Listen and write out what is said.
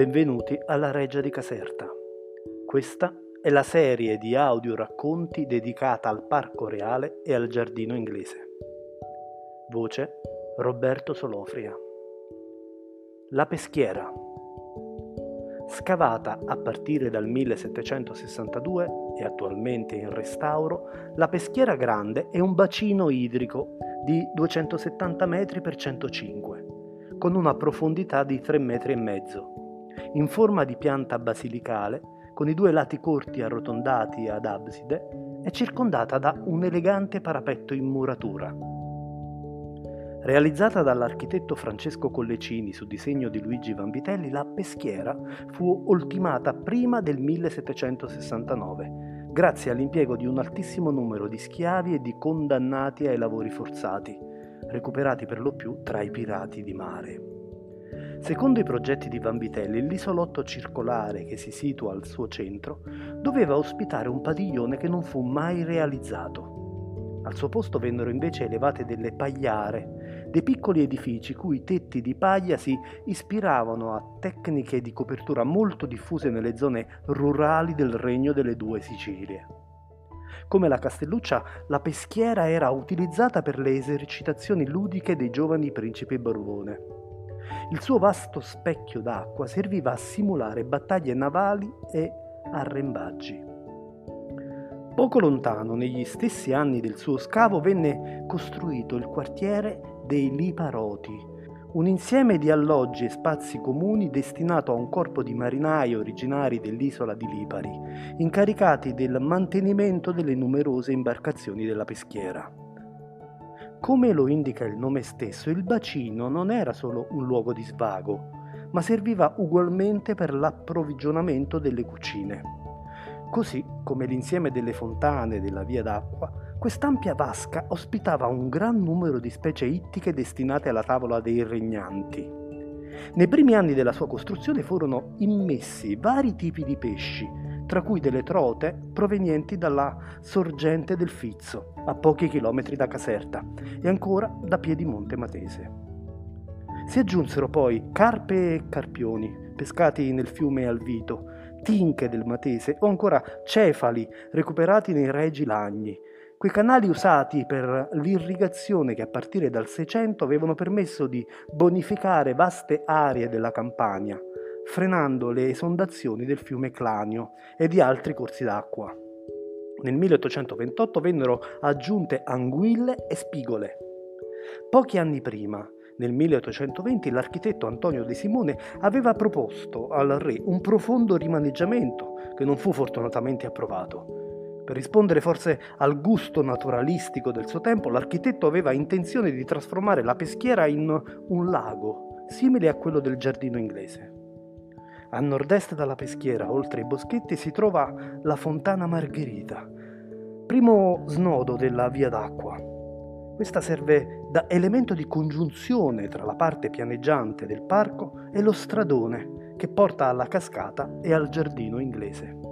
Benvenuti alla Reggia di Caserta. Questa è la serie di audio racconti dedicata al Parco Reale e al Giardino Inglese. Voce Roberto Solofria. La Peschiera. Scavata a partire dal 1762 e attualmente in restauro, la Peschiera Grande è un bacino idrico di 270 metri per 105, con una profondità di 3 metri e mezzo in forma di pianta basilicale, con i due lati corti arrotondati ad abside, è circondata da un elegante parapetto in muratura. Realizzata dall'architetto Francesco Collecini su disegno di Luigi Vanvitelli, la peschiera fu ultimata prima del 1769, grazie all'impiego di un altissimo numero di schiavi e di condannati ai lavori forzati, recuperati per lo più tra i pirati di mare. Secondo i progetti di Vanvitelli, l'isolotto circolare che si situa al suo centro doveva ospitare un padiglione che non fu mai realizzato. Al suo posto vennero invece elevate delle pagliare, dei piccoli edifici cui tetti di paglia si ispiravano a tecniche di copertura molto diffuse nelle zone rurali del regno delle due Sicilie. Come la Castelluccia, la peschiera era utilizzata per le esercitazioni ludiche dei giovani principi Borbone. Il suo vasto specchio d'acqua serviva a simulare battaglie navali e arrembaggi. Poco lontano, negli stessi anni del suo scavo, venne costruito il quartiere dei Liparoti, un insieme di alloggi e spazi comuni destinato a un corpo di marinai originari dell'isola di Lipari, incaricati del mantenimento delle numerose imbarcazioni della peschiera. Come lo indica il nome stesso, il bacino non era solo un luogo di svago, ma serviva ugualmente per l'approvvigionamento delle cucine. Così come l'insieme delle fontane della via d'acqua, quest'ampia vasca ospitava un gran numero di specie ittiche destinate alla tavola dei regnanti. Nei primi anni della sua costruzione furono immessi vari tipi di pesci, tra cui delle trote provenienti dalla sorgente del Fizzo, a pochi chilometri da Caserta, e ancora da Piedimonte Matese. Si aggiunsero poi carpe e carpioni, pescati nel fiume Alvito, tinche del Matese o ancora cefali recuperati nei Regi Lagni, quei canali usati per l'irrigazione che a partire dal 600 avevano permesso di bonificare vaste aree della Campania, frenando le esondazioni del fiume Clanio e di altri corsi d'acqua. Nel 1828 vennero aggiunte anguille e spigole. Pochi anni prima, nel 1820, l'architetto Antonio De Simone aveva proposto al re un profondo rimaneggiamento che non fu fortunatamente approvato. Per rispondere forse al gusto naturalistico del suo tempo, l'architetto aveva intenzione di trasformare la peschiera in un lago, simile a quello del giardino inglese. A nord-est dalla peschiera, oltre i boschetti, si trova la Fontana Margherita, primo snodo della via d'acqua. Questa serve da elemento di congiunzione tra la parte pianeggiante del parco e lo stradone che porta alla cascata e al giardino inglese.